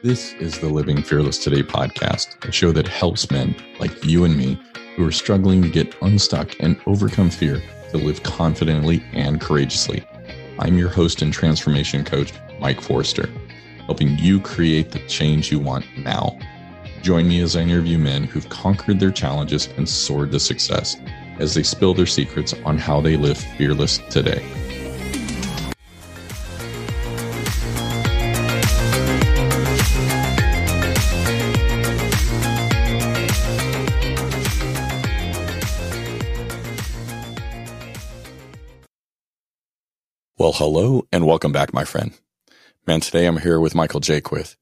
This is the Living Fearless Today podcast, a show that helps men like you and me who are struggling to get unstuck and overcome fear to live confidently and courageously. I'm your host and transformation coach, Mike Forster, helping you create the change you want now. Join me as I interview men who've conquered their challenges and soared to success as they spill their secrets on how they live fearless today. Hello and welcome back, my friend. Man, today I'm here with Michael Jaquith.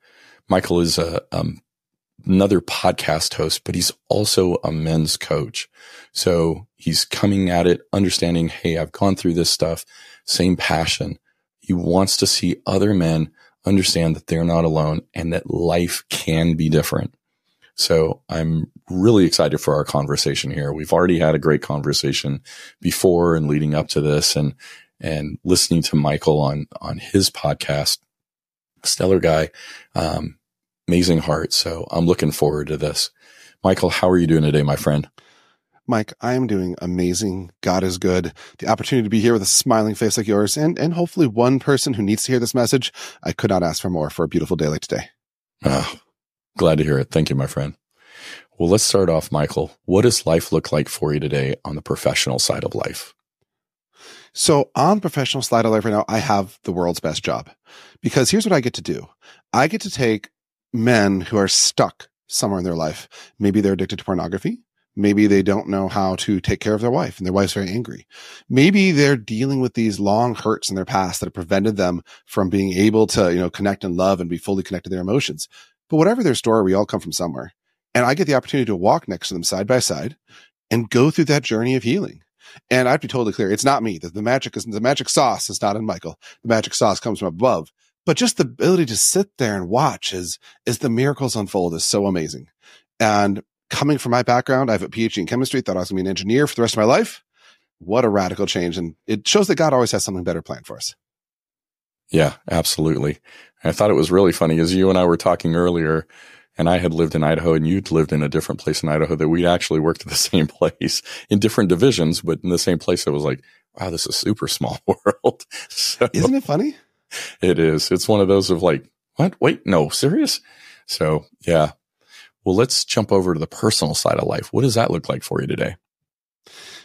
Michael is a, um, another podcast host, but he's also a men's coach. So he's coming at it, understanding, Hey, I've gone through this stuff, same passion. He wants to see other men understand that they're not alone and that life can be different. So I'm really excited for our conversation here. We've already had a great conversation before and leading up to this and and listening to Michael on on his podcast, stellar guy, um, amazing heart. So I'm looking forward to this. Michael, how are you doing today, my friend? Mike, I am doing amazing. God is good. The opportunity to be here with a smiling face like yours and, and hopefully one person who needs to hear this message. I could not ask for more for a beautiful day like today. Oh, glad to hear it. Thank you, my friend. Well, let's start off, Michael. What does life look like for you today on the professional side of life? So on professional slide of life right now, I have the world's best job because here's what I get to do. I get to take men who are stuck somewhere in their life. Maybe they're addicted to pornography. Maybe they don't know how to take care of their wife and their wife's very angry. Maybe they're dealing with these long hurts in their past that have prevented them from being able to, you know, connect and love and be fully connected to their emotions. But whatever their story, we all come from somewhere. And I get the opportunity to walk next to them side by side and go through that journey of healing. And I have to be totally clear, it's not me. The, the magic is the magic sauce is not in Michael. The magic sauce comes from above. But just the ability to sit there and watch as as the miracles unfold is so amazing. And coming from my background, I have a PhD in chemistry, thought I was gonna be an engineer for the rest of my life. What a radical change. And it shows that God always has something better planned for us. Yeah, absolutely. I thought it was really funny as you and I were talking earlier and I had lived in Idaho and you'd lived in a different place in Idaho that we'd actually worked at the same place in different divisions, but in the same place. I was like, wow, this is super small world. So, Isn't it funny? It is. It's one of those of like, what? Wait, no, serious? So yeah. Well, let's jump over to the personal side of life. What does that look like for you today?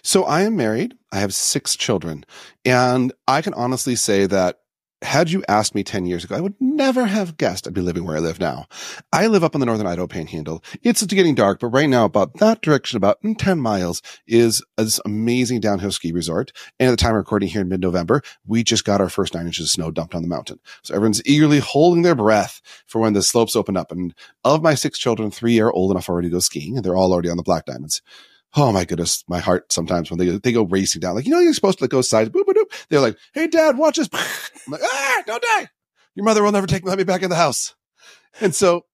So I am married. I have six children and I can honestly say that had you asked me 10 years ago, I would never have guessed I'd be living where I live now. I live up in the northern Idaho panhandle. It's getting dark, but right now about that direction, about 10 miles is this amazing downhill ski resort. And at the time of recording here in mid-November, we just got our first nine inches of snow dumped on the mountain. So everyone's eagerly holding their breath for when the slopes open up. And of my six children, three are old enough already to go skiing and they're all already on the black diamonds oh my goodness, my heart sometimes when they they go racing down, like you know you're supposed to like, go sides, boop, boop. They're like, hey dad, watch this. I'm like, ah, don't die. Your mother will never take let me back in the house. And so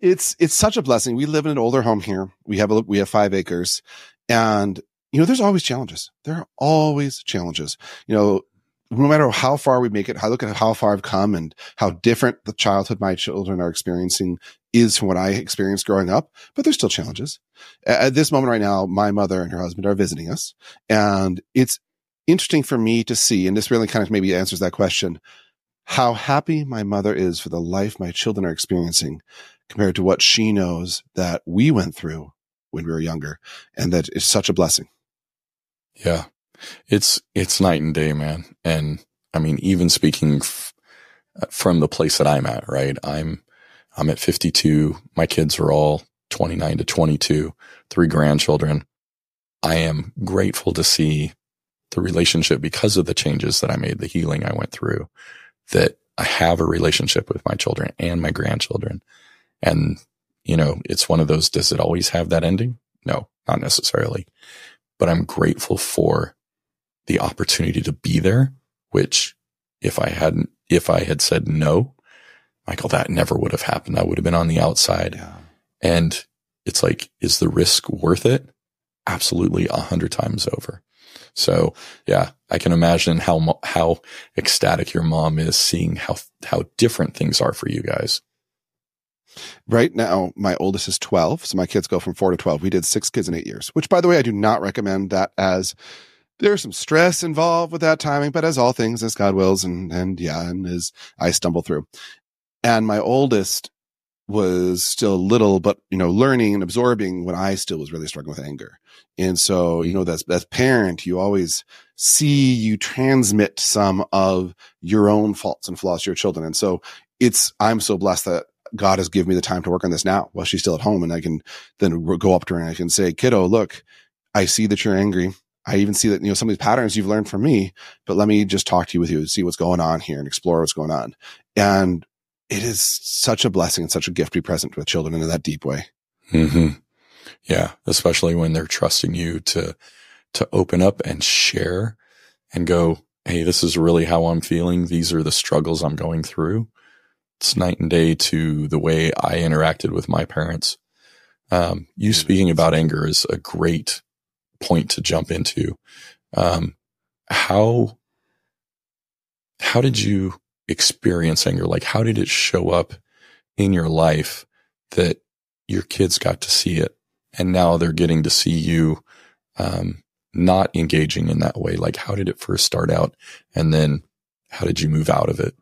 it's it's such a blessing. We live in an older home here. We have a, we have five acres, and you know there's always challenges. There are always challenges. You know, no matter how far we make it, I look at how far I've come and how different the childhood my children are experiencing is from what I experienced growing up, but there's still challenges. At this moment right now, my mother and her husband are visiting us and it's interesting for me to see, and this really kind of maybe answers that question, how happy my mother is for the life my children are experiencing compared to what she knows that we went through when we were younger. And that is such a blessing. Yeah. It's, it's night and day, man. And I mean, even speaking f- from the place that I'm at, right? I'm, I'm at 52. My kids are all 29 to 22, three grandchildren. I am grateful to see the relationship because of the changes that I made, the healing I went through, that I have a relationship with my children and my grandchildren. And, you know, it's one of those, does it always have that ending? No, not necessarily, but I'm grateful for the opportunity to be there, which if I hadn't, if I had said no, Michael, that never would have happened. I would have been on the outside. Yeah. And it's like, is the risk worth it? Absolutely a hundred times over. So yeah, I can imagine how, how ecstatic your mom is seeing how, how different things are for you guys. Right now, my oldest is 12. So my kids go from four to 12. We did six kids in eight years, which by the way, I do not recommend that as there's some stress involved with that timing, but as all things, as God wills, and, and yeah, and as I stumble through. And my oldest was still little, but you know, learning and absorbing when I still was really struggling with anger. And so, you know, that's, as parent, you always see you transmit some of your own faults and flaws to your children. And so it's, I'm so blessed that God has given me the time to work on this now while she's still at home. And I can then go up to her and I can say, kiddo, look, I see that you're angry. I even see that, you know, some of these patterns you've learned from me, but let me just talk to you with you and see what's going on here and explore what's going on. And it is such a blessing and such a gift to be present with children in that deep way. Mm-hmm. Yeah. Especially when they're trusting you to, to open up and share and go, Hey, this is really how I'm feeling. These are the struggles I'm going through. It's night and day to the way I interacted with my parents. Um, you speaking about anger is a great point to jump into. Um, how, how did you experience anger? Like, how did it show up in your life that your kids got to see it and now they're getting to see you, um, not engaging in that way? Like, how did it first start out? And then how did you move out of it?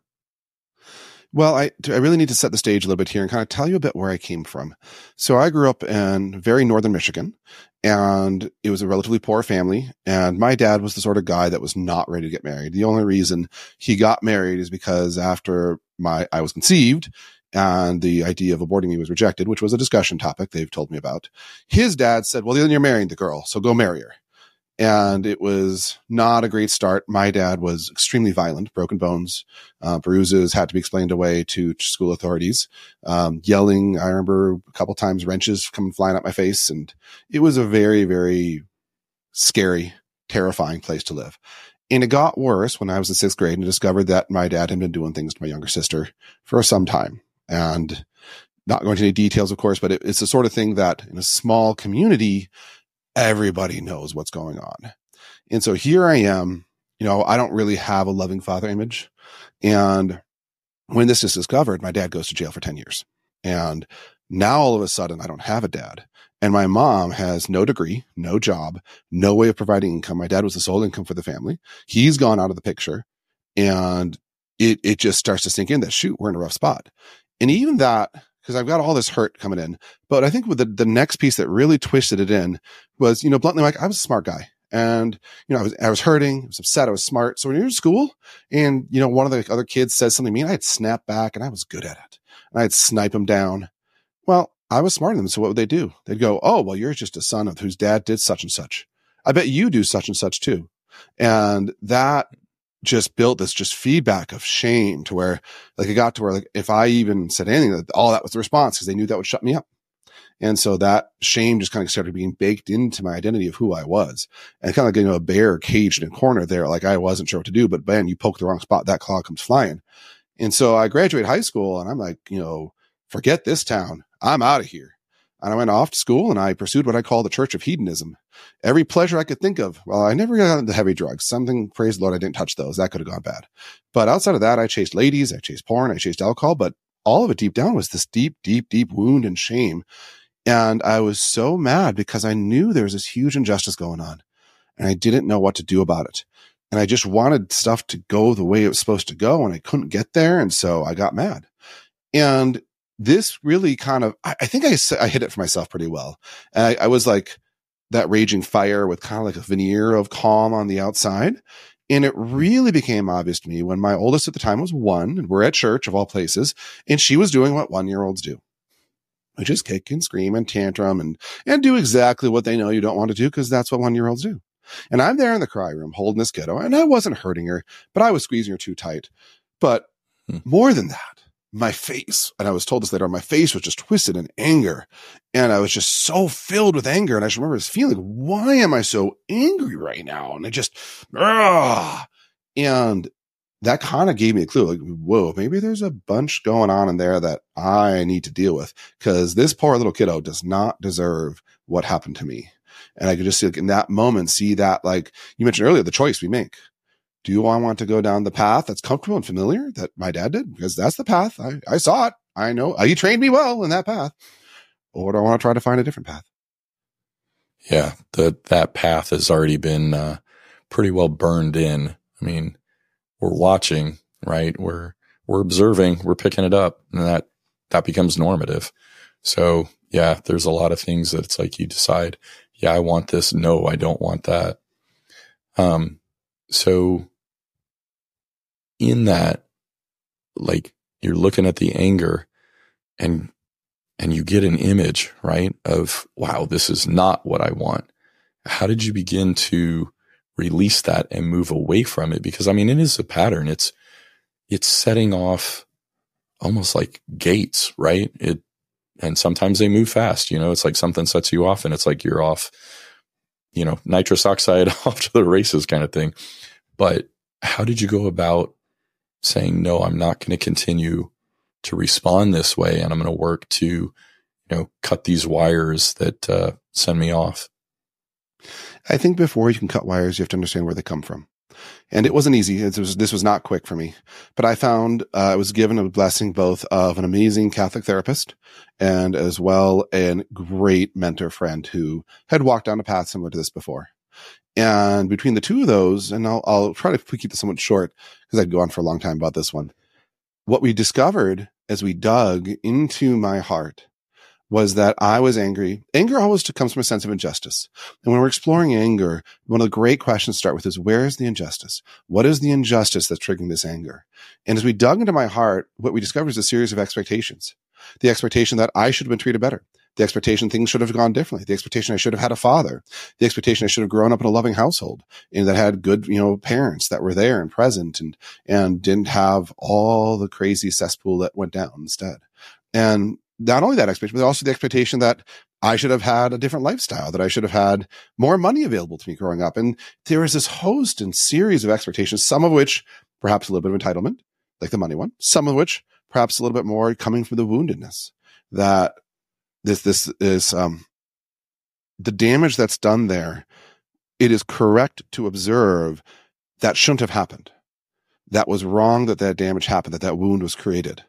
Well, I, I really need to set the stage a little bit here and kind of tell you a bit where I came from. So I grew up in very northern Michigan and it was a relatively poor family. And my dad was the sort of guy that was not ready to get married. The only reason he got married is because after my, I was conceived and the idea of aborting me was rejected, which was a discussion topic they've told me about. His dad said, well, then you're marrying the girl. So go marry her and it was not a great start. My dad was extremely violent, broken bones, uh, bruises, had to be explained away to school authorities, um, yelling. I remember a couple times wrenches coming flying at my face, and it was a very, very scary, terrifying place to live. And it got worse when I was in sixth grade and discovered that my dad had been doing things to my younger sister for some time. And not going into any details, of course, but it, it's the sort of thing that in a small community, everybody knows what's going on. And so here I am, you know, I don't really have a loving father image. And when this is discovered, my dad goes to jail for 10 years. And now all of a sudden I don't have a dad. And my mom has no degree, no job, no way of providing income. My dad was the sole income for the family. He's gone out of the picture. And it, it just starts to sink in that shoot, we're in a rough spot. And even that because I've got all this hurt coming in. But I think with the, the next piece that really twisted it in was, you know, bluntly, like I was a smart guy and, you know, I was, I was hurting, I was upset, I was smart. So when you're in school and, you know, one of the other kids says something mean, I'd snap back and I was good at it and I'd snipe them down. Well, I was smarter than them. So what would they do? They'd go, Oh, well, you're just a son of whose dad did such and such. I bet you do such and such too. And that just built this just feedback of shame to where like it got to where like if I even said anything, that all that was the response because they knew that would shut me up. And so that shame just kind of started being baked into my identity of who I was and kind of like, you know, a bear caged in a corner there. Like I wasn't sure what to do, but man, you poke the wrong spot, that claw comes flying. And so I graduate high school and I'm like, you know, forget this town. I'm out of here. And I went off to school and I pursued what I call the church of hedonism. Every pleasure I could think of. Well, I never got into heavy drugs. Something, praise the Lord, I didn't touch those. That could have gone bad. But outside of that, I chased ladies, I chased porn, I chased alcohol, but all of it deep down was this deep, deep, deep wound and shame. And I was so mad because I knew there was this huge injustice going on and I didn't know what to do about it. And I just wanted stuff to go the way it was supposed to go and I couldn't get there. And so I got mad. And this really kind of, I, I think I, I hit it for myself pretty well. And I, I was like that raging fire with kind of like a veneer of calm on the outside. And it really became obvious to me when my oldest at the time was one and we're at church of all places. And she was doing what one year olds do, which is kick and scream and tantrum and, and do exactly what they know you don't want to do because that's what one year olds do. And I'm there in the cry room holding this kiddo and I wasn't hurting her, but I was squeezing her too tight. But hmm. more than that, my face, and I was told this later my face was just twisted in anger. And I was just so filled with anger. And I just remember this feeling, why am I so angry right now? And I just, ah, and that kind of gave me a clue like, whoa, maybe there's a bunch going on in there that I need to deal with because this poor little kiddo does not deserve what happened to me. And I could just see like in that moment, see that like you mentioned earlier, the choice we make do I want to go down the path that's comfortable and familiar that my dad did? Because that's the path. I, I saw it. I know uh, you trained me well in that path. Or do I want to try to find a different path? Yeah, the that path has already been uh, pretty well burned in. I mean, we're watching, right? We're we're observing, we're picking it up, and that that becomes normative. So yeah, there's a lot of things that it's like you decide, yeah, I want this. No, I don't want that. Um, so in that, like you're looking at the anger and, and you get an image, right? Of, wow, this is not what I want. How did you begin to release that and move away from it? Because I mean, it is a pattern. It's, it's setting off almost like gates, right? It, and sometimes they move fast, you know, it's like something sets you off and it's like you're off, you know, nitrous oxide off to the races kind of thing. But how did you go about saying, no, I'm not going to continue to respond this way. And I'm going to work to, you know, cut these wires that uh, send me off. I think before you can cut wires, you have to understand where they come from. And it wasn't easy. It was, this was not quick for me, but I found uh, I was given a blessing both of an amazing Catholic therapist and as well a great mentor friend who had walked down a path similar to this before. And between the two of those, and I'll, I'll try to keep this somewhat short because I'd go on for a long time about this one. What we discovered as we dug into my heart was that I was angry. Anger always comes from a sense of injustice. And when we're exploring anger, one of the great questions to start with is where is the injustice? What is the injustice that's triggering this anger? And as we dug into my heart, what we discovered is a series of expectations. The expectation that I should have been treated better. The expectation things should have gone differently. The expectation I should have had a father. The expectation I should have grown up in a loving household and that had good, you know, parents that were there and present and, and didn't have all the crazy cesspool that went down instead. And not only that expectation, but also the expectation that I should have had a different lifestyle, that I should have had more money available to me growing up. And there is this host and series of expectations, some of which perhaps a little bit of entitlement, like the money one, some of which perhaps a little bit more coming from the woundedness that this this is um, the damage that's done there. It is correct to observe that shouldn't have happened. That was wrong that that damage happened, that that wound was created.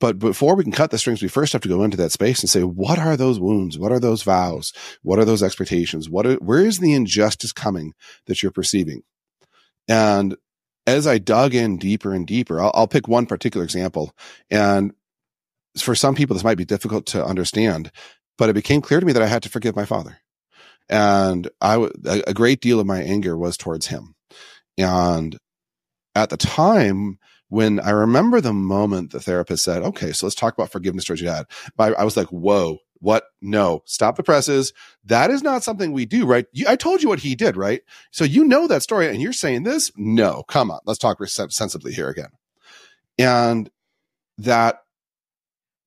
But before we can cut the strings, we first have to go into that space and say, what are those wounds? What are those vows? What are those expectations? What are, where is the injustice coming that you're perceiving? And as I dug in deeper and deeper, I'll, I'll pick one particular example. And for some people, this might be difficult to understand, but it became clear to me that I had to forgive my father. And I, a great deal of my anger was towards him. And at the time, when I remember the moment the therapist said, okay, so let's talk about forgiveness towards your dad, I, I was like, whoa, what? No, stop the presses. That is not something we do, right? You, I told you what he did, right? So you know that story and you're saying this? No, come on. Let's talk sensibly here again. And that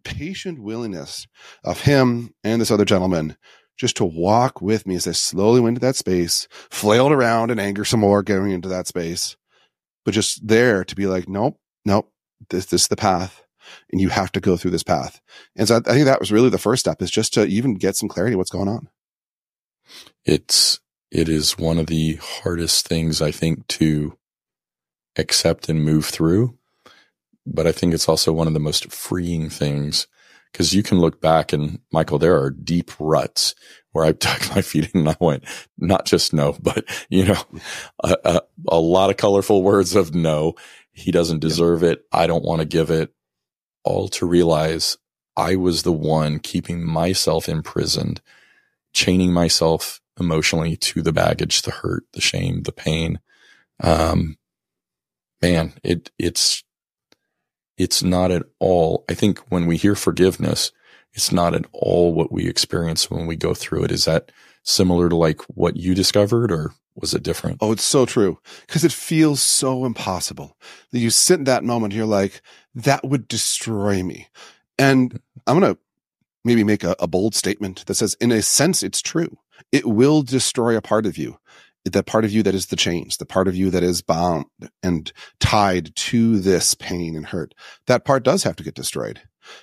patient willingness of him and this other gentleman just to walk with me as I slowly went into that space, flailed around in anger some more, going into that space, but just there to be like, nope, nope, this, this is the path. And you have to go through this path. And so I, I think that was really the first step is just to even get some clarity what's going on. It's, it is one of the hardest things I think to accept and move through but I think it's also one of the most freeing things because you can look back and Michael, there are deep ruts where I dug my feet in and I went, not just no, but you know, a, a, a lot of colorful words of no. He doesn't deserve yeah. it. I don't want to give it all to realize I was the one keeping myself imprisoned, chaining myself emotionally to the baggage, the hurt, the shame, the pain. Um, man, it, it's it's not at all. I think when we hear forgiveness, it's not at all what we experience when we go through it. Is that similar to like what you discovered or was it different? Oh, it's so true. Cause it feels so impossible that you sit in that moment. You're like, that would destroy me. And I'm going to maybe make a, a bold statement that says, in a sense, it's true. It will destroy a part of you that part of you that is the chains, the part of you that is bound and tied to this pain and hurt, that part does have to get destroyed.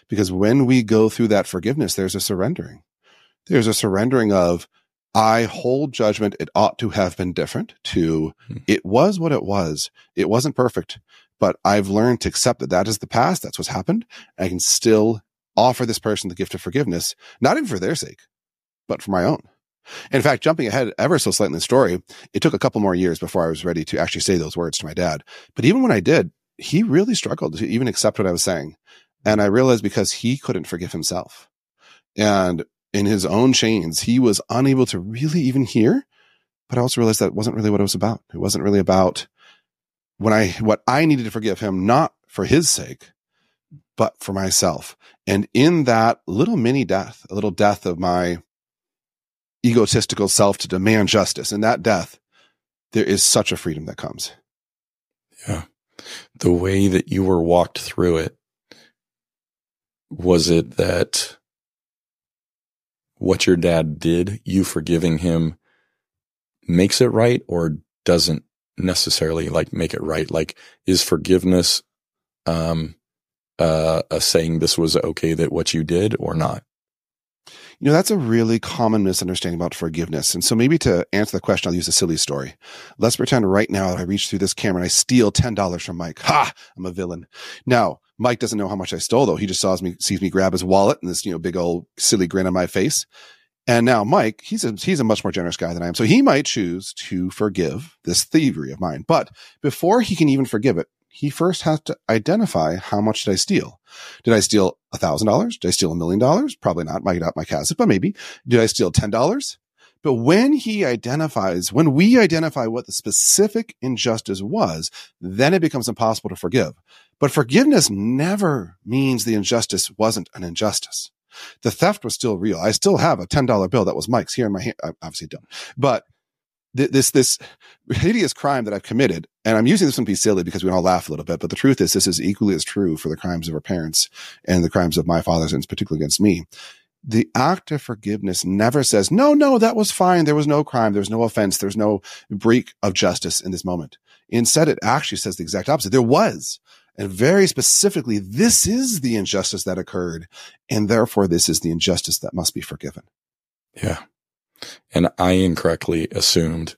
Because when we go through that forgiveness, there's a surrendering. There's a surrendering of, I hold judgment. It ought to have been different to, hmm. it was what it was. It wasn't perfect, but I've learned to accept that that is the past. That's what's happened. I can still offer this person the gift of forgiveness, not even for their sake, but for my own. In fact, jumping ahead ever so slightly in the story, it took a couple more years before I was ready to actually say those words to my dad. But even when I did, he really struggled to even accept what I was saying. And I realized because he couldn't forgive himself. And in his own chains, he was unable to really even hear. But I also realized that wasn't really what it was about. It wasn't really about when I, what I needed to forgive him, not for his sake, but for myself. And in that little mini death, a little death of my egotistical self to demand justice, in that death, there is such a freedom that comes. Yeah. The way that you were walked through it, was it that what your dad did, you forgiving him, makes it right or doesn't necessarily like make it right? Like, is forgiveness, um, uh, a saying this was okay that what you did or not? You know, that's a really common misunderstanding about forgiveness. And so maybe to answer the question, I'll use a silly story. Let's pretend right now that I reach through this camera and I steal $10 from Mike. Ha! I'm a villain. Now, Mike doesn't know how much I stole though. He just saws me, sees me grab his wallet and this, you know, big old silly grin on my face. And now Mike, he's a, he's a much more generous guy than I am. So he might choose to forgive this thievery of mine. But before he can even forgive it, he first has to identify how much did I steal? Did I steal a thousand dollars? Did I steal a million dollars? Probably not. Might not my has but maybe. Did I steal ten dollars? But when he identifies, when we identify what the specific injustice was, then it becomes impossible to forgive. But forgiveness never means the injustice wasn't an injustice. The theft was still real. I still have a $10 bill that was Mike's here in my hand. I obviously don't, but this this hideous crime that I've committed, and I'm using this one to be silly because we all laugh a little bit, but the truth is this is equally as true for the crimes of our parents and the crimes of my fathers, and particularly against me. The act of forgiveness never says, no, no, that was fine. There was no crime. There was no offense. There's no break of justice in this moment. Instead, it actually says the exact opposite. There was. And very specifically, this is the injustice that occurred. And therefore, this is the injustice that must be forgiven. Yeah. And I incorrectly assumed,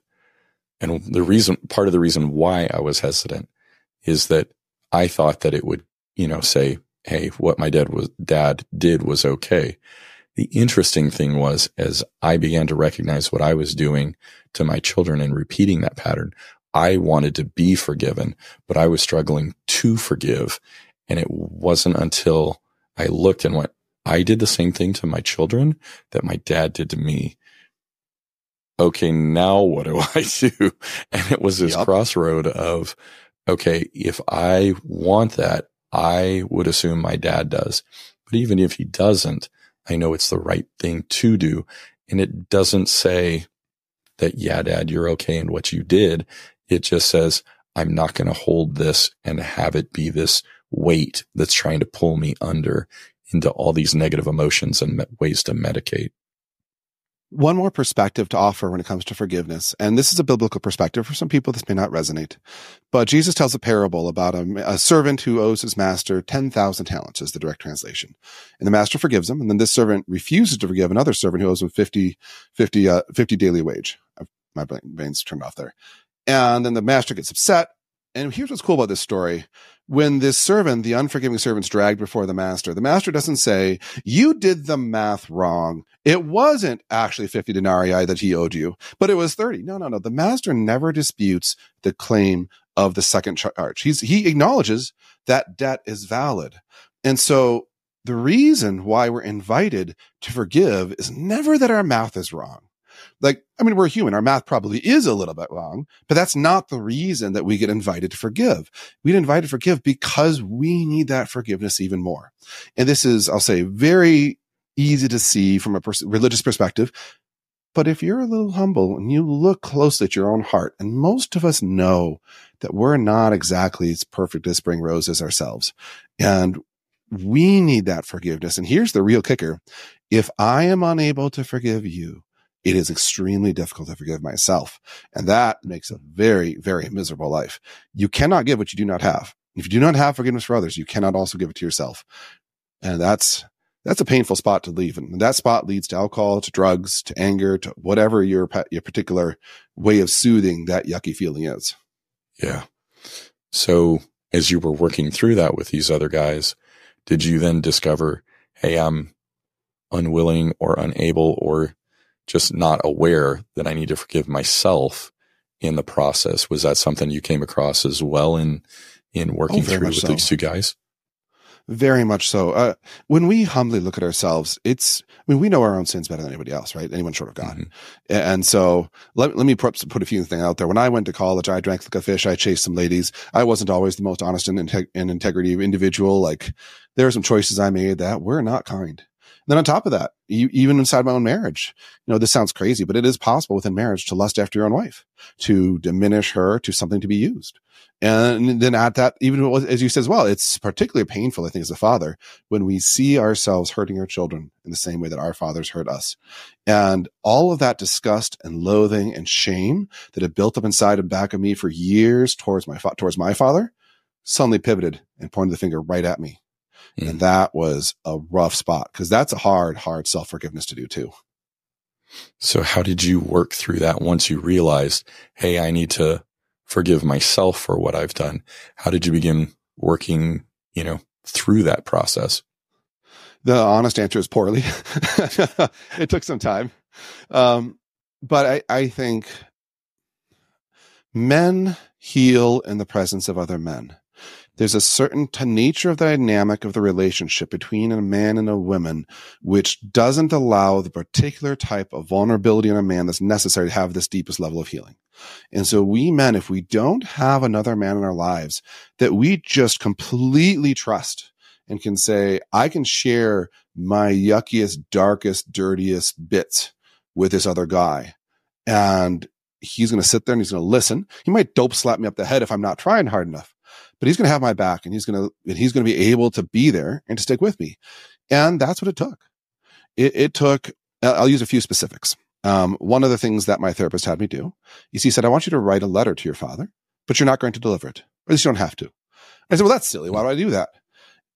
and the reason, part of the reason why I was hesitant is that I thought that it would, you know, say, Hey, what my dad was, dad did was okay. The interesting thing was as I began to recognize what I was doing to my children and repeating that pattern, I wanted to be forgiven, but I was struggling to forgive. And it wasn't until I looked and went, I did the same thing to my children that my dad did to me okay, now what do I do? And it was this yep. crossroad of, okay, if I want that, I would assume my dad does. But even if he doesn't, I know it's the right thing to do. And it doesn't say that, yeah, dad, you're okay in what you did. It just says, I'm not going to hold this and have it be this weight that's trying to pull me under into all these negative emotions and ways to medicate one more perspective to offer when it comes to forgiveness. And this is a biblical perspective. For some people, this may not resonate. But Jesus tells a parable about a, a servant who owes his master 10,000 talents, is the direct translation. And the master forgives him. And then this servant refuses to forgive another servant who owes him 50, 50, uh, 50 daily wage. My brain's turned off there. And then the master gets upset. And here's what's cool about this story when this servant, the unforgiving servant's dragged before the master, the master doesn't say, you did the math wrong. It wasn't actually 50 denarii that he owed you, but it was 30. No, no, no. The master never disputes the claim of the second charge. He's, he acknowledges that debt is valid. And so the reason why we're invited to forgive is never that our math is wrong. Like, I mean, we're human. Our math probably is a little bit wrong, but that's not the reason that we get invited to forgive. We get invited to forgive because we need that forgiveness even more. And this is, I'll say, very easy to see from a pers- religious perspective. But if you're a little humble and you look closely at your own heart, and most of us know that we're not exactly as perfect as spring roses ourselves, and we need that forgiveness. And here's the real kicker. If I am unable to forgive you, it is extremely difficult to forgive myself. And that makes a very, very miserable life. You cannot give what you do not have. If you do not have forgiveness for others, you cannot also give it to yourself. And that's, that's a painful spot to leave. And that spot leads to alcohol, to drugs, to anger, to whatever your, your particular way of soothing that yucky feeling is. Yeah. So as you were working through that with these other guys, did you then discover, Hey, I'm unwilling or unable or just not aware that I need to forgive myself in the process. Was that something you came across as well in, in working oh, through with so. these two guys? Very much so. Uh, when we humbly look at ourselves, it's, I mean, we know our own sins better than anybody else, right? Anyone short of God. Mm-hmm. And so let, let me put, put a few things out there. When I went to college, I drank like a fish. I chased some ladies. I wasn't always the most honest and, integ- and integrity individual. Like there are some choices I made that were not kind then on top of that, you, even inside my own marriage, you know, this sounds crazy, but it is possible within marriage to lust after your own wife, to diminish her to something to be used. And then at that, even as you said as well, it's particularly painful, I think, as a father, when we see ourselves hurting our children in the same way that our fathers hurt us. And all of that disgust and loathing and shame that had built up inside and back of me for years towards my, towards my father suddenly pivoted and pointed the finger right at me Mm. And that was a rough spot because that's a hard, hard self forgiveness to do too. So how did you work through that once you realized, Hey, I need to forgive myself for what I've done? How did you begin working, you know, through that process? The honest answer is poorly. it took some time. Um, but I, I think men heal in the presence of other men there's a certain nature of the dynamic of the relationship between a man and a woman, which doesn't allow the particular type of vulnerability in a man that's necessary to have this deepest level of healing. And so we men, if we don't have another man in our lives that we just completely trust and can say, I can share my yuckiest, darkest, dirtiest bits with this other guy. And he's going to sit there and he's going to listen. He might dope slap me up the head if I'm not trying hard enough but he's going to have my back and he's going to, and he's going to be able to be there and to stick with me. And that's what it took. It, it took, I'll use a few specifics. Um, one of the things that my therapist had me do is he said, I want you to write a letter to your father, but you're not going to deliver it. Or at least you don't have to. I said, well, that's silly. Why do I do that?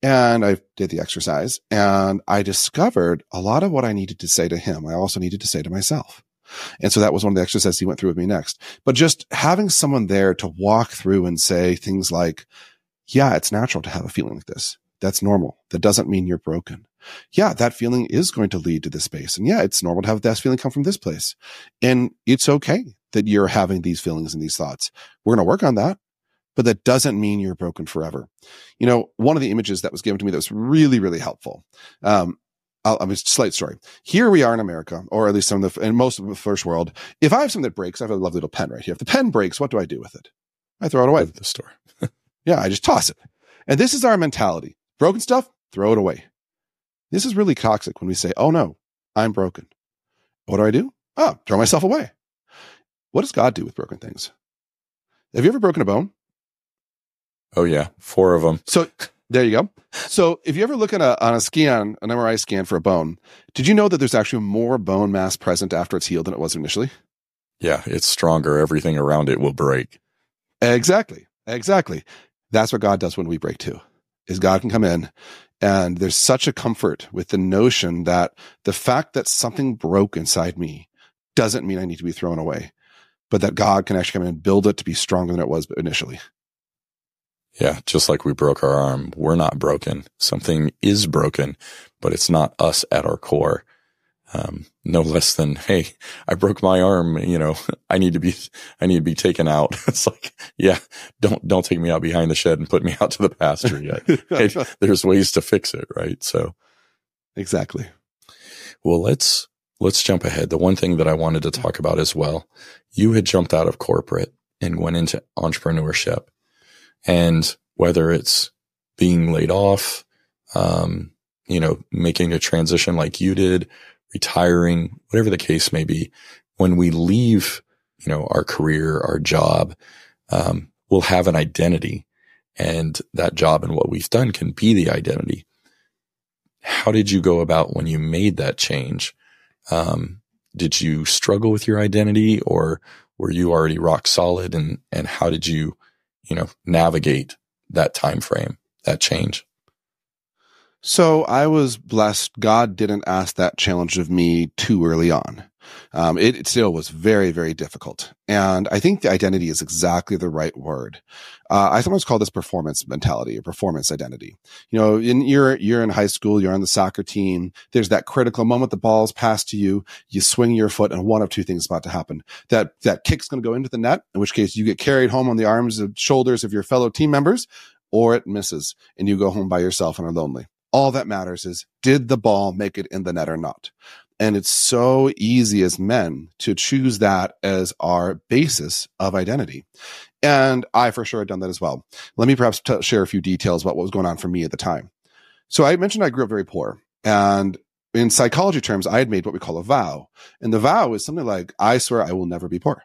And I did the exercise and I discovered a lot of what I needed to say to him. I also needed to say to myself. And so that was one of the exercises he went through with me next. But just having someone there to walk through and say things like, yeah, it's natural to have a feeling like this. That's normal. That doesn't mean you're broken. Yeah, that feeling is going to lead to this space. And yeah, it's normal to have that feeling come from this place. And it's okay that you're having these feelings and these thoughts. We're going to work on that, but that doesn't mean you're broken forever. You know, one of the images that was given to me that was really, really helpful. Um, I'll, I mean, slight story. Here we are in America, or at least some of the, in most of the first world. If I have something that breaks, I have a lovely little pen right here. If the pen breaks, what do I do with it? I throw it away. The store. yeah, I just toss it. And this is our mentality. Broken stuff, throw it away. This is really toxic when we say, oh no, I'm broken. What do I do? Oh, throw myself away. What does God do with broken things? Have you ever broken a bone? Oh yeah, four of them. So there you go. So if you ever look at a, on a scan, an MRI scan for a bone, did you know that there's actually more bone mass present after it's healed than it was initially? Yeah, it's stronger. Everything around it will break. Exactly. Exactly. That's what God does when we break too. Is God can come in and there's such a comfort with the notion that the fact that something broke inside me doesn't mean I need to be thrown away, but that God can actually come in and build it to be stronger than it was initially. Yeah, just like we broke our arm, we're not broken. Something is broken, but it's not us at our core. Um, no less than, hey, I broke my arm. You know, I need to be, I need to be taken out. It's like, yeah, don't, don't take me out behind the shed and put me out to the pasture yet. hey, there's ways to fix it, right? So, exactly. Well, let's let's jump ahead. The one thing that I wanted to talk about as well, you had jumped out of corporate and went into entrepreneurship. And whether it's being laid off, um, you know, making a transition like you did, retiring, whatever the case may be, when we leave, you know, our career, our job, um, we'll have an identity and that job and what we've done can be the identity. How did you go about when you made that change? Um, did you struggle with your identity or were you already rock solid and, and how did you you know, navigate that time frame, that change? So I was blessed. God didn't ask that challenge of me too early on. Um, it, still was very, very difficult. And I think the identity is exactly the right word. Uh, I sometimes call this performance mentality or performance identity. You know, in, you're, you're in high school, you're on the soccer team. There's that critical moment. The ball's passed to you. You swing your foot and one of two things about to happen. That, that kick's going to go into the net, in which case you get carried home on the arms and shoulders of your fellow team members, or it misses and you go home by yourself and are lonely. All that matters is did the ball make it in the net or not? And it's so easy as men to choose that as our basis of identity. And I for sure had done that as well. Let me perhaps t- share a few details about what was going on for me at the time. So I mentioned I grew up very poor and in psychology terms, I had made what we call a vow. And the vow is something like, I swear I will never be poor.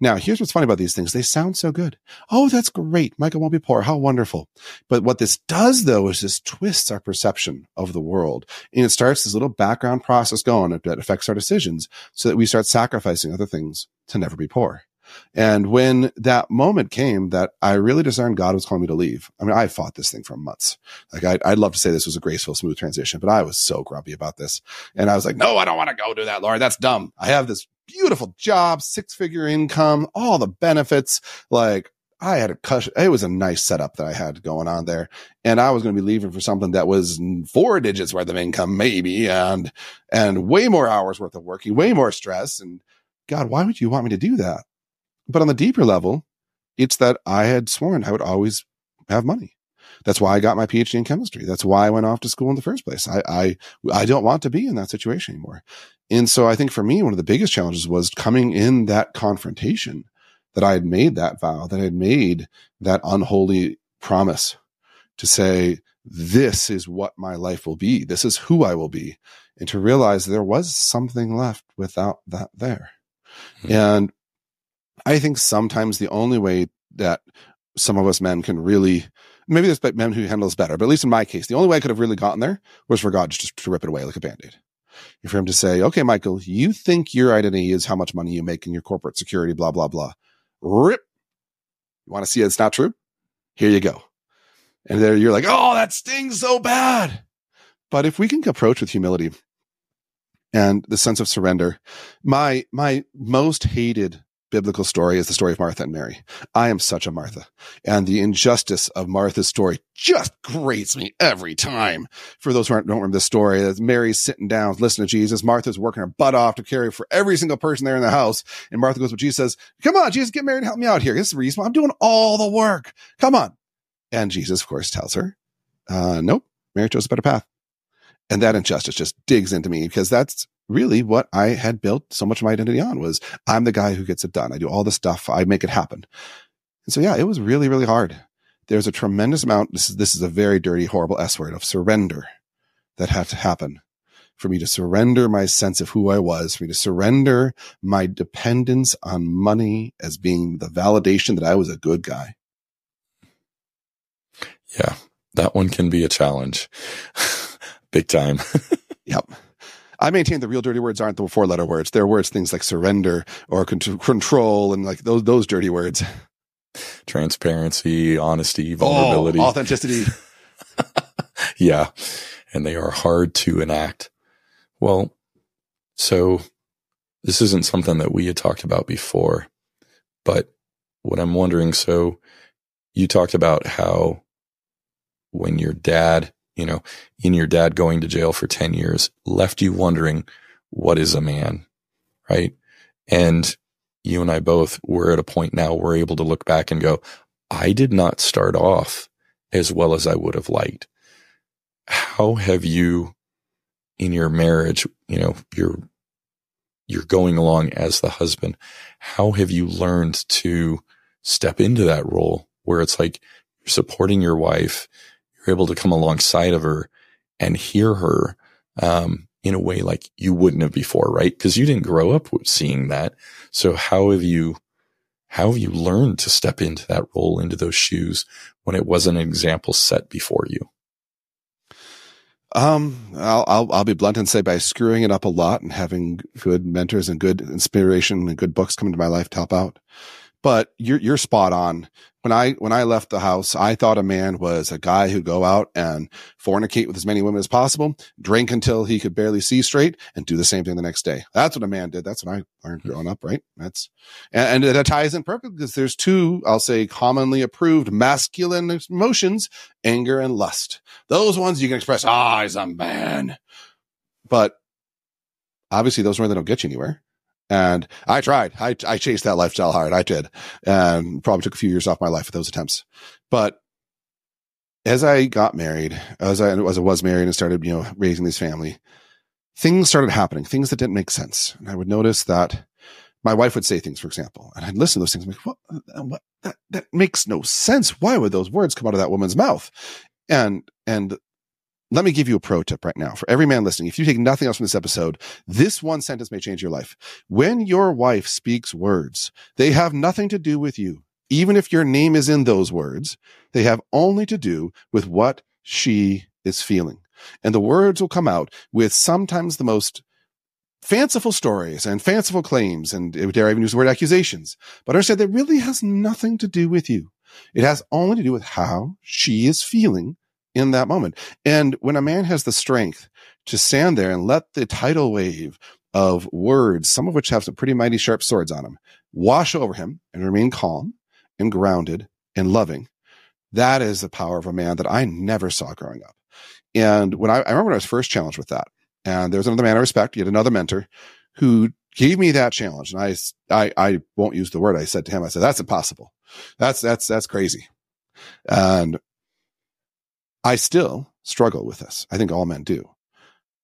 Now, here's what's funny about these things. They sound so good. Oh, that's great. Michael won't be poor. How wonderful. But what this does though is this twists our perception of the world. And it starts this little background process going that affects our decisions so that we start sacrificing other things to never be poor. And when that moment came that I really discerned God was calling me to leave, I mean, I fought this thing for months. Like I'd, I'd love to say this was a graceful, smooth transition, but I was so grumpy about this. And I was like, no, I don't want to go do that, Lord. That's dumb. I have this beautiful job, six figure income, all the benefits. Like I had a cushion. It was a nice setup that I had going on there. And I was going to be leaving for something that was four digits worth of income, maybe, and, and way more hours worth of working, way more stress. And God, why would you want me to do that? But on the deeper level, it's that I had sworn I would always have money. That's why I got my PhD in chemistry. That's why I went off to school in the first place. I, I, I don't want to be in that situation anymore. And so I think for me, one of the biggest challenges was coming in that confrontation that I had made that vow, that I had made that unholy promise to say, this is what my life will be. This is who I will be. And to realize there was something left without that there. Mm-hmm. And I think sometimes the only way that some of us men can really, maybe there's men who handle this better, but at least in my case, the only way I could have really gotten there was for God just to rip it away like a band aid for him to say, okay, Michael, you think your identity is how much money you make in your corporate security, blah, blah, blah. Rip. You want to see it's not true? Here you go. And there you're like, oh, that stings so bad. But if we can approach with humility and the sense of surrender, my, my most hated biblical story is the story of Martha and Mary. I am such a Martha. And the injustice of Martha's story just grates me every time. For those who don't remember the story, Mary's sitting down, listening to Jesus. Martha's working her butt off to carry for every single person there in the house. And Martha goes, but Jesus says, come on, Jesus, get Mary to help me out here. This is reasonable. I'm doing all the work. Come on. And Jesus, of course, tells her, uh, nope, Mary chose a better path. And that injustice just digs into me because that's really what I had built so much of my identity on was I'm the guy who gets it done. I do all the stuff. I make it happen. And so, yeah, it was really, really hard. There's a tremendous amount. This is, this is a very dirty, horrible S word of surrender that had to happen for me to surrender my sense of who I was, for me to surrender my dependence on money as being the validation that I was a good guy. Yeah, that one can be a challenge. Big time. yep. I maintain the real dirty words aren't the four letter words. They're words things like surrender or control and like those those dirty words. Transparency, honesty, oh, vulnerability, oh, authenticity. yeah. And they are hard to enact. Well, so this isn't something that we had talked about before, but what I'm wondering, so you talked about how when your dad you know, in your dad going to jail for 10 years left you wondering, what is a man? Right. And you and I both were at a point now we're able to look back and go, I did not start off as well as I would have liked. How have you in your marriage, you know, you're, you're going along as the husband. How have you learned to step into that role where it's like you're supporting your wife, you're able to come alongside of her and hear her um, in a way like you wouldn't have before, right? Because you didn't grow up seeing that. So how have you how have you learned to step into that role, into those shoes when it wasn't an example set before you? Um, I'll, I'll, I'll be blunt and say by screwing it up a lot and having good mentors and good inspiration and good books come into my life to help out. but you're you're spot on. When I when I left the house, I thought a man was a guy who'd go out and fornicate with as many women as possible, drink until he could barely see straight, and do the same thing the next day. That's what a man did. That's what I learned growing up, right? That's and, and that ties in perfectly because there's two, I'll say, commonly approved masculine emotions: anger and lust. Those ones you can express, ah, he's a man, but obviously those are ones that don't get you anywhere. And I tried. I, I chased that lifestyle hard. I did. And probably took a few years off my life with those attempts. But as I got married, as I, as I was married and started, you know, raising this family, things started happening, things that didn't make sense. And I would notice that my wife would say things, for example, and I'd listen to those things. I'm like, what, what, that, that makes no sense. Why would those words come out of that woman's mouth? And, and let me give you a pro tip right now for every man listening. If you take nothing else from this episode, this one sentence may change your life. When your wife speaks words, they have nothing to do with you. Even if your name is in those words, they have only to do with what she is feeling. And the words will come out with sometimes the most fanciful stories and fanciful claims and eh, dare I even use the word accusations. But understand that really has nothing to do with you. It has only to do with how she is feeling in that moment. And when a man has the strength to stand there and let the tidal wave of words, some of which have some pretty mighty sharp swords on them, wash over him and remain calm and grounded and loving, that is the power of a man that I never saw growing up. And when I, I remember when I was first challenged with that, and there was another man I respect, yet another mentor who gave me that challenge. And I, I, I won't use the word I said to him. I said, that's impossible. That's, that's, that's crazy. And I still struggle with this. I think all men do.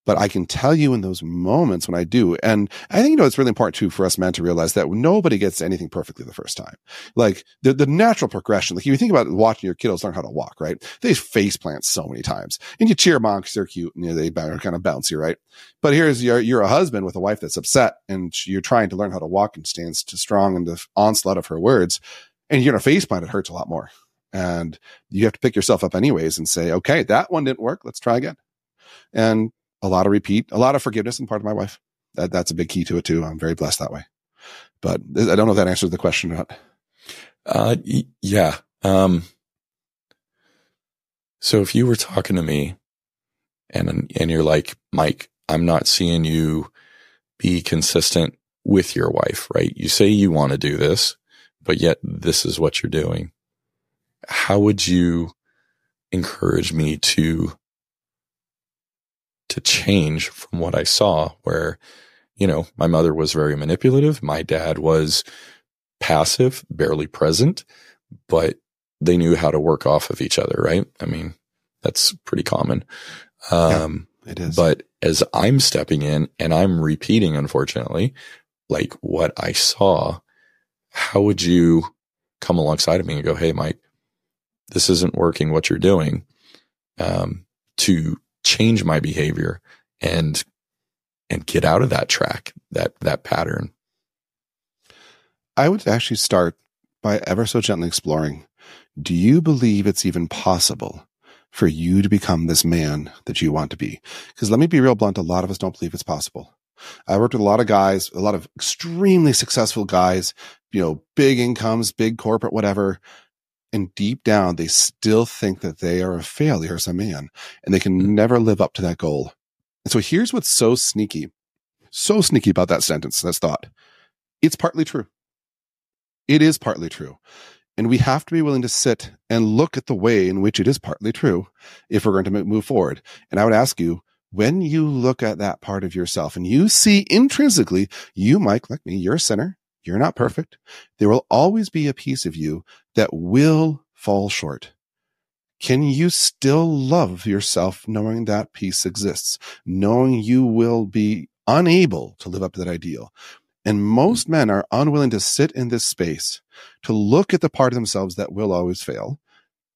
But I can tell you in those moments when I do, and I think, you know, it's really important too for us men to realize that nobody gets anything perfectly the first time. Like the, the natural progression, like if you think about watching your kiddos learn how to walk, right? They face plant so many times and you cheer them on because they're cute and they are kind of bouncy, right? But here's you're, you're a husband with a wife that's upset and you're trying to learn how to walk and stand to strong in the onslaught of her words and you're in a face plant, it hurts a lot more and you have to pick yourself up anyways and say, okay, that one didn't work. Let's try again. And a lot of repeat, a lot of forgiveness on part of my wife. That, that's a big key to it too. I'm very blessed that way. But I don't know if that answers the question or not. Uh, yeah. Um, so if you were talking to me and, and you're like, Mike, I'm not seeing you be consistent with your wife, right? You say you want to do this, but yet this is what you're doing how would you encourage me to to change from what I saw where you know my mother was very manipulative my dad was passive barely present but they knew how to work off of each other right? I mean that's pretty common. Um yeah, it is. but as i'm stepping in and i'm repeating unfortunately like what i saw how would you come alongside of me and go hey mike this isn't working what you're doing um, to change my behavior and and get out of that track that that pattern. I would actually start by ever so gently exploring. Do you believe it's even possible for you to become this man that you want to be? Because let me be real blunt a lot of us don't believe it's possible. I worked with a lot of guys, a lot of extremely successful guys, you know, big incomes, big corporate, whatever, and deep down, they still think that they are a failure as a man and they can mm-hmm. never live up to that goal. And so here's what's so sneaky, so sneaky about that sentence, that thought. It's partly true. It is partly true. And we have to be willing to sit and look at the way in which it is partly true if we're going to move forward. And I would ask you, when you look at that part of yourself and you see intrinsically, you, Mike, like me, you're a sinner. You're not perfect. There will always be a piece of you that will fall short. Can you still love yourself knowing that piece exists, knowing you will be unable to live up to that ideal? And hmm. most men are unwilling to sit in this space to look at the part of themselves that will always fail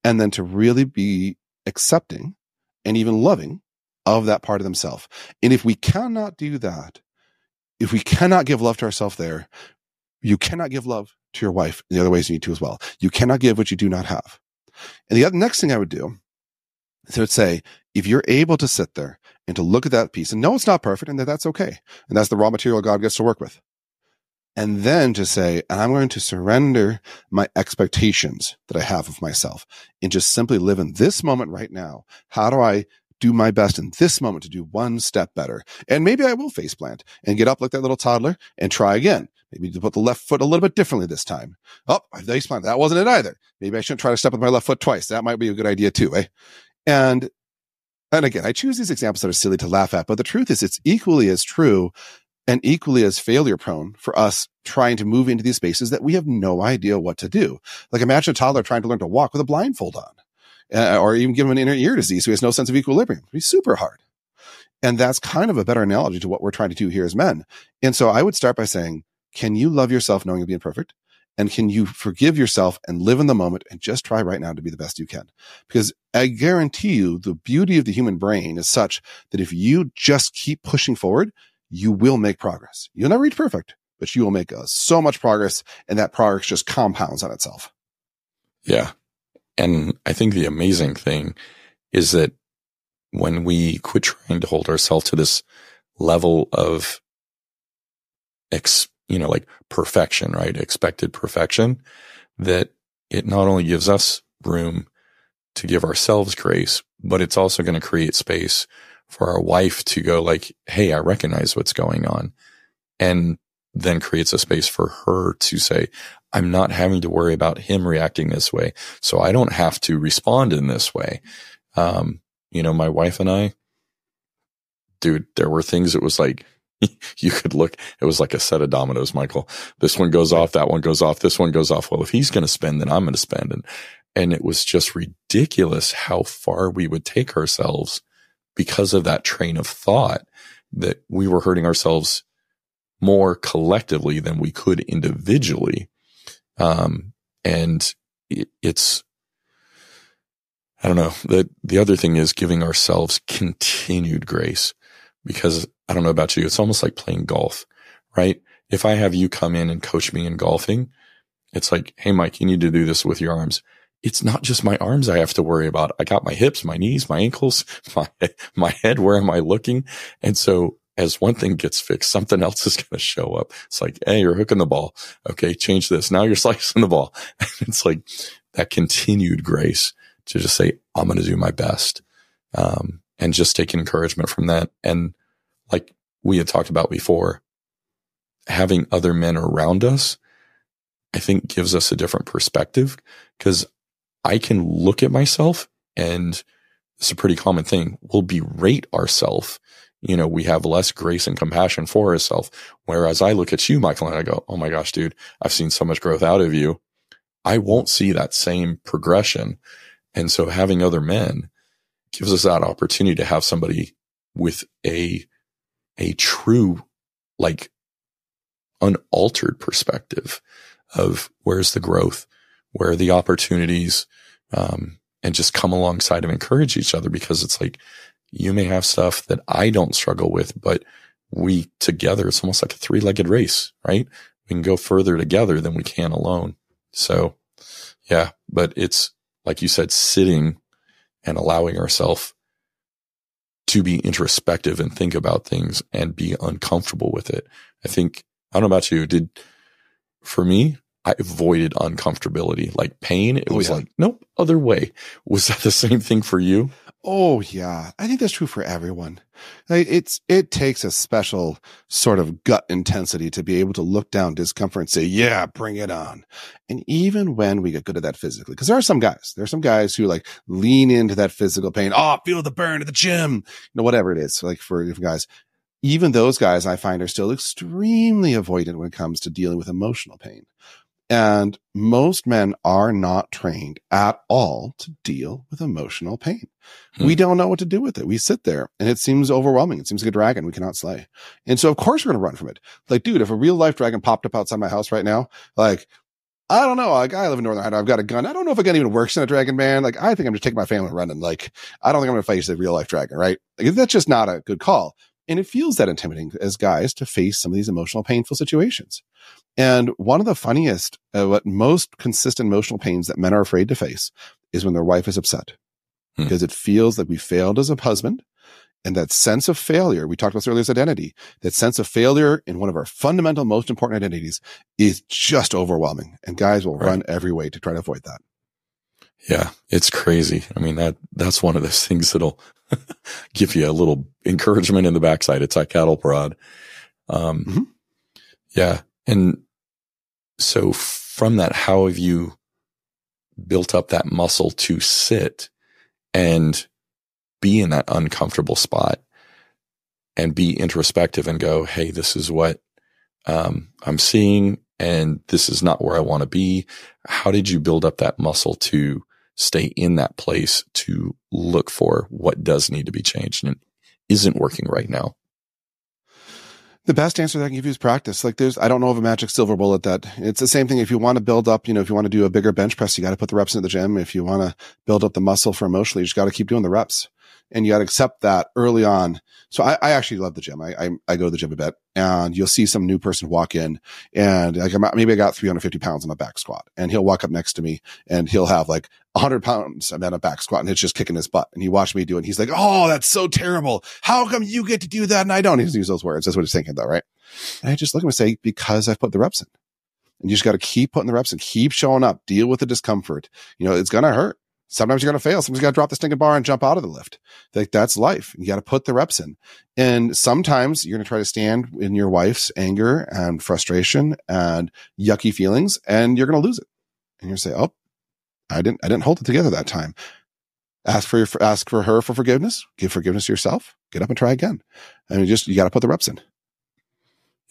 and then to really be accepting and even loving of that part of themselves. And if we cannot do that, if we cannot give love to ourselves there, you cannot give love to your wife in the other ways you need to as well. You cannot give what you do not have. And the other, next thing I would do is I would say, if you're able to sit there and to look at that piece and know it's not perfect and that that's okay. And that's the raw material God gets to work with. And then to say, and I'm going to surrender my expectations that I have of myself and just simply live in this moment right now. How do I do my best in this moment to do one step better? And maybe I will face plant and get up like that little toddler and try again. Maybe to put the left foot a little bit differently this time. Oh, I face plant. That wasn't it either. Maybe I shouldn't try to step with my left foot twice. That might be a good idea too, eh? And and again, I choose these examples that are silly to laugh at, but the truth is it's equally as true and equally as failure prone for us trying to move into these spaces that we have no idea what to do. Like imagine a toddler trying to learn to walk with a blindfold on, uh, or even give him an inner ear disease he has no sense of equilibrium. It'd be super hard. And that's kind of a better analogy to what we're trying to do here as men. And so I would start by saying, can you love yourself knowing you'll be imperfect? And can you forgive yourself and live in the moment and just try right now to be the best you can? Because I guarantee you the beauty of the human brain is such that if you just keep pushing forward, you will make progress. You'll never reach perfect, but you will make uh, so much progress and that progress just compounds on itself. Yeah. And I think the amazing thing is that when we quit trying to hold ourselves to this level of ex, you know, like perfection, right? Expected perfection, that it not only gives us room to give ourselves grace, but it's also going to create space for our wife to go like, Hey, I recognize what's going on. And then creates a space for her to say, I'm not having to worry about him reacting this way. So I don't have to respond in this way. Um, you know, my wife and I, dude, there were things that was like, you could look, it was like a set of dominoes, Michael. This one goes off, that one goes off, this one goes off. Well, if he's going to spend, then I'm going to spend. And, and it was just ridiculous how far we would take ourselves because of that train of thought that we were hurting ourselves more collectively than we could individually. Um, and it, it's, I don't know. The, the other thing is giving ourselves continued grace because I don't know about you. It's almost like playing golf, right? If I have you come in and coach me in golfing, it's like, Hey, Mike, you need to do this with your arms. It's not just my arms I have to worry about. I got my hips, my knees, my ankles, my, my head. Where am I looking? And so as one thing gets fixed, something else is going to show up. It's like, Hey, you're hooking the ball. Okay. Change this. Now you're slicing the ball. it's like that continued grace to just say, I'm going to do my best. Um, and just take encouragement from that. And like we had talked about before, having other men around us, I think gives us a different perspective because I can look at myself and it's a pretty common thing. We'll berate ourselves. You know, we have less grace and compassion for ourselves. Whereas I look at you, Michael, and I go, Oh my gosh, dude, I've seen so much growth out of you. I won't see that same progression. And so having other men gives us that opportunity to have somebody with a a true, like unaltered perspective of where's the growth, where are the opportunities, um, and just come alongside and encourage each other because it's like you may have stuff that I don't struggle with, but we together, it's almost like a three legged race, right? We can go further together than we can alone. So yeah, but it's like you said, sitting and allowing ourselves to be introspective and think about things and be uncomfortable with it. I think, I don't know about you. Did, for me, I avoided uncomfortability, like pain. It oh, was yeah. like, nope, other way. Was that the same thing for you? Oh yeah, I think that's true for everyone. It's it takes a special sort of gut intensity to be able to look down discomfort and say, "Yeah, bring it on." And even when we get good at that physically, because there are some guys, there are some guys who like lean into that physical pain. Oh, feel the burn at the gym, you know, whatever it is. Like for different guys, even those guys I find are still extremely avoidant when it comes to dealing with emotional pain. And most men are not trained at all to deal with emotional pain. Hmm. We don't know what to do with it. We sit there and it seems overwhelming. It seems like a dragon we cannot slay. And so of course we're going to run from it. Like, dude, if a real life dragon popped up outside my house right now, like, I don't know. Like, I live in Northern Idaho. I've got a gun. I don't know if a gun even works in a dragon man. Like, I think I'm just taking my family running. Like, I don't think I'm going to face a real life dragon, right? Like, that's just not a good call. And it feels that intimidating as guys to face some of these emotional, painful situations. And one of the funniest, uh, what most consistent emotional pains that men are afraid to face is when their wife is upset hmm. because it feels like we failed as a husband And that sense of failure, we talked about this earlier as identity, that sense of failure in one of our fundamental, most important identities is just overwhelming. And guys will right. run every way to try to avoid that. Yeah, it's crazy. I mean, that, that's one of those things that'll give you a little encouragement in the backside. It's like cattle prod. Um, mm-hmm. yeah. And so from that, how have you built up that muscle to sit and be in that uncomfortable spot and be introspective and go, Hey, this is what, um, I'm seeing and this is not where I want to be. How did you build up that muscle to stay in that place to look for what does need to be changed and isn't working right now? The best answer that I can give you is practice. Like there's, I don't know of a magic silver bullet that it's the same thing. If you want to build up, you know, if you want to do a bigger bench press, you got to put the reps in the gym. If you want to build up the muscle for emotionally, you just got to keep doing the reps and you got to accept that early on. So I, I actually love the gym. I, I, I, go to the gym a bit and you'll see some new person walk in and like maybe I got 350 pounds on a back squat and he'll walk up next to me and he'll have like 100 pounds on a back squat and it's just kicking his butt. And he watched me do it. And He's like, Oh, that's so terrible. How come you get to do that and I don't? He use those words. That's what he's thinking though, right? And I just look at him and say, because I've put the reps in. And you just got to keep putting the reps in, keep showing up, deal with the discomfort. You know, it's going to hurt. Sometimes you're going to fail. Sometimes you got to drop the stinking bar and jump out of the lift. Like that's life. You got to put the reps in. And sometimes you're going to try to stand in your wife's anger and frustration and yucky feelings and you're going to lose it. And you're going to say, Oh, I didn't, I didn't hold it together that time. Ask for your, ask for her for forgiveness. Give forgiveness to yourself. Get up and try again. And you just, you got to put the reps in.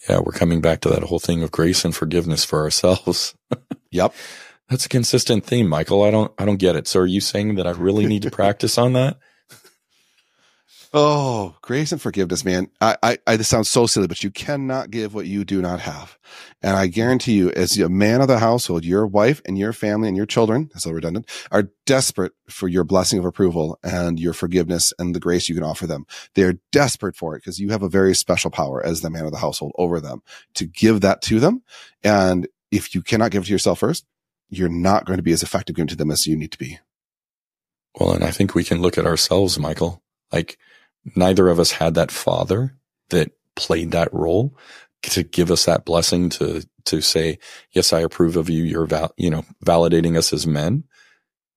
Yeah. We're coming back to that whole thing of grace and forgiveness for ourselves. yep. That's a consistent theme, Michael. I don't I don't get it. So are you saying that I really need to practice on that? Oh, grace and forgiveness, man. I, I, I, this sounds so silly, but you cannot give what you do not have. And I guarantee you, as a man of the household, your wife and your family and your children, that's all redundant, are desperate for your blessing of approval and your forgiveness and the grace you can offer them. They're desperate for it because you have a very special power as the man of the household over them to give that to them. And if you cannot give it to yourself first, you're not going to be as effective to them as you need to be. Well, and I think we can look at ourselves, Michael. Like neither of us had that father that played that role to give us that blessing to, to say, yes, I approve of you. You're val- you know, validating us as men.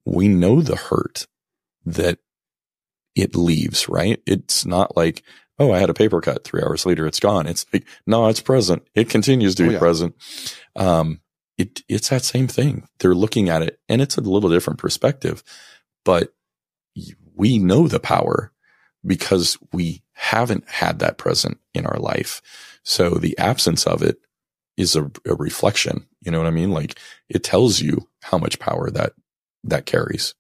We know the hurt that it leaves, right? It's not like, oh, I had a paper cut three hours later. It's gone. It's like, no, it's present. It continues to be oh, yeah. present. Um, it, it's that same thing. They're looking at it and it's a little different perspective, but we know the power because we haven't had that present in our life. So the absence of it is a, a reflection. You know what I mean? Like it tells you how much power that, that carries.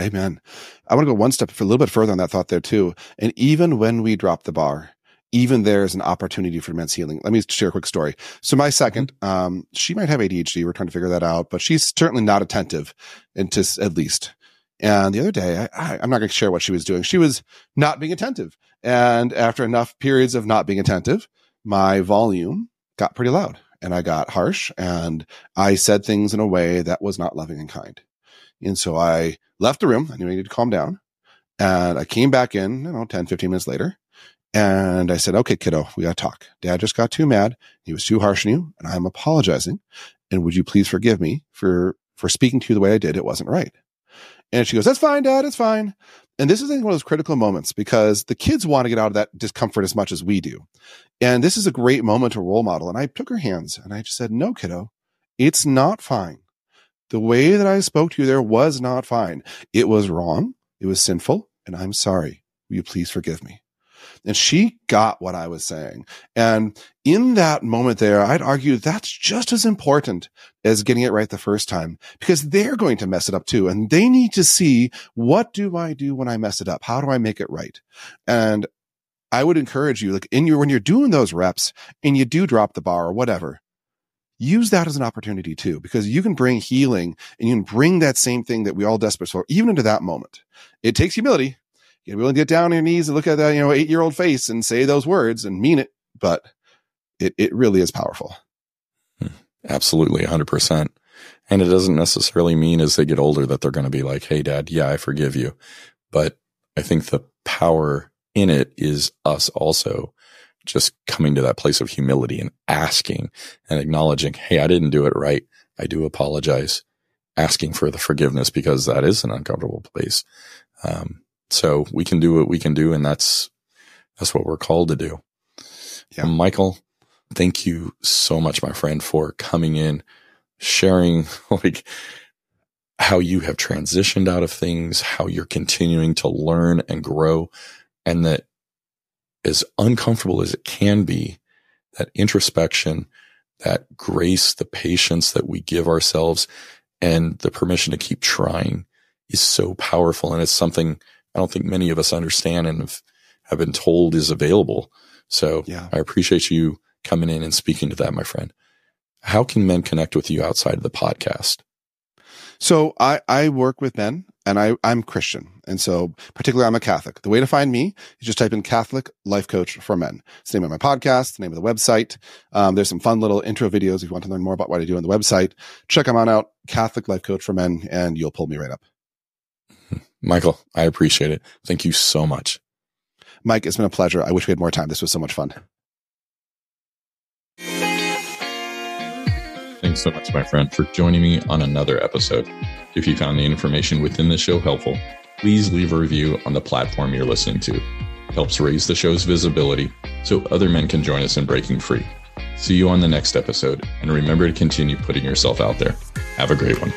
Amen. I want to go one step a little bit further on that thought there too. And even when we drop the bar, even there is an opportunity for men's healing. Let me share a quick story. So my second, mm-hmm. um, she might have ADHD. We're trying to figure that out, but she's certainly not attentive into at least. And the other day, I, am not going to share what she was doing. She was not being attentive. And after enough periods of not being attentive, my volume got pretty loud and I got harsh and I said things in a way that was not loving and kind. And so I left the room. I knew I needed to calm down. And I came back in, you know, 10, 15 minutes later and I said, okay, kiddo, we got to talk. Dad just got too mad. He was too harsh on you and I'm apologizing. And would you please forgive me for, for speaking to you the way I did? It wasn't right. And she goes, that's fine, dad. It's fine. And this is one of those critical moments because the kids want to get out of that discomfort as much as we do. And this is a great moment to role model. And I took her hands and I just said, no, kiddo, it's not fine. The way that I spoke to you there was not fine. It was wrong. It was sinful. And I'm sorry. Will you please forgive me? And she got what I was saying. And in that moment there, I'd argue that's just as important as getting it right the first time because they're going to mess it up too. And they need to see what do I do when I mess it up? How do I make it right? And I would encourage you, like in your, when you're doing those reps and you do drop the bar or whatever, use that as an opportunity too, because you can bring healing and you can bring that same thing that we all desperate for, even into that moment. It takes humility you willing to get down on your knees and look at that, you know, eight year old face and say those words and mean it. But it, it really is powerful. Hmm. Absolutely. hundred percent. And it doesn't necessarily mean as they get older that they're going to be like, Hey dad, yeah, I forgive you. But I think the power in it is us also just coming to that place of humility and asking and acknowledging, Hey, I didn't do it right. I do apologize. Asking for the forgiveness because that is an uncomfortable place. Um, so we can do what we can do. And that's, that's what we're called to do. Yeah. Michael, thank you so much, my friend, for coming in, sharing like how you have transitioned out of things, how you're continuing to learn and grow, and that as uncomfortable as it can be, that introspection, that grace, the patience that we give ourselves and the permission to keep trying is so powerful. And it's something I don't think many of us understand and have, have been told is available. So yeah. I appreciate you coming in and speaking to that, my friend. How can men connect with you outside of the podcast? So I, I work with men and I, I'm Christian. And so particularly I'm a Catholic. The way to find me is just type in Catholic life coach for men. It's the name of my podcast, the name of the website. Um, there's some fun little intro videos if you want to learn more about what I do on the website. Check them on out, Catholic life coach for men, and you'll pull me right up. Michael, I appreciate it. Thank you so much. Mike, it's been a pleasure. I wish we had more time. This was so much fun. Thanks so much, my friend, for joining me on another episode. If you found the information within the show helpful, please leave a review on the platform you're listening to. It helps raise the show's visibility so other men can join us in breaking free. See you on the next episode, and remember to continue putting yourself out there. Have a great one.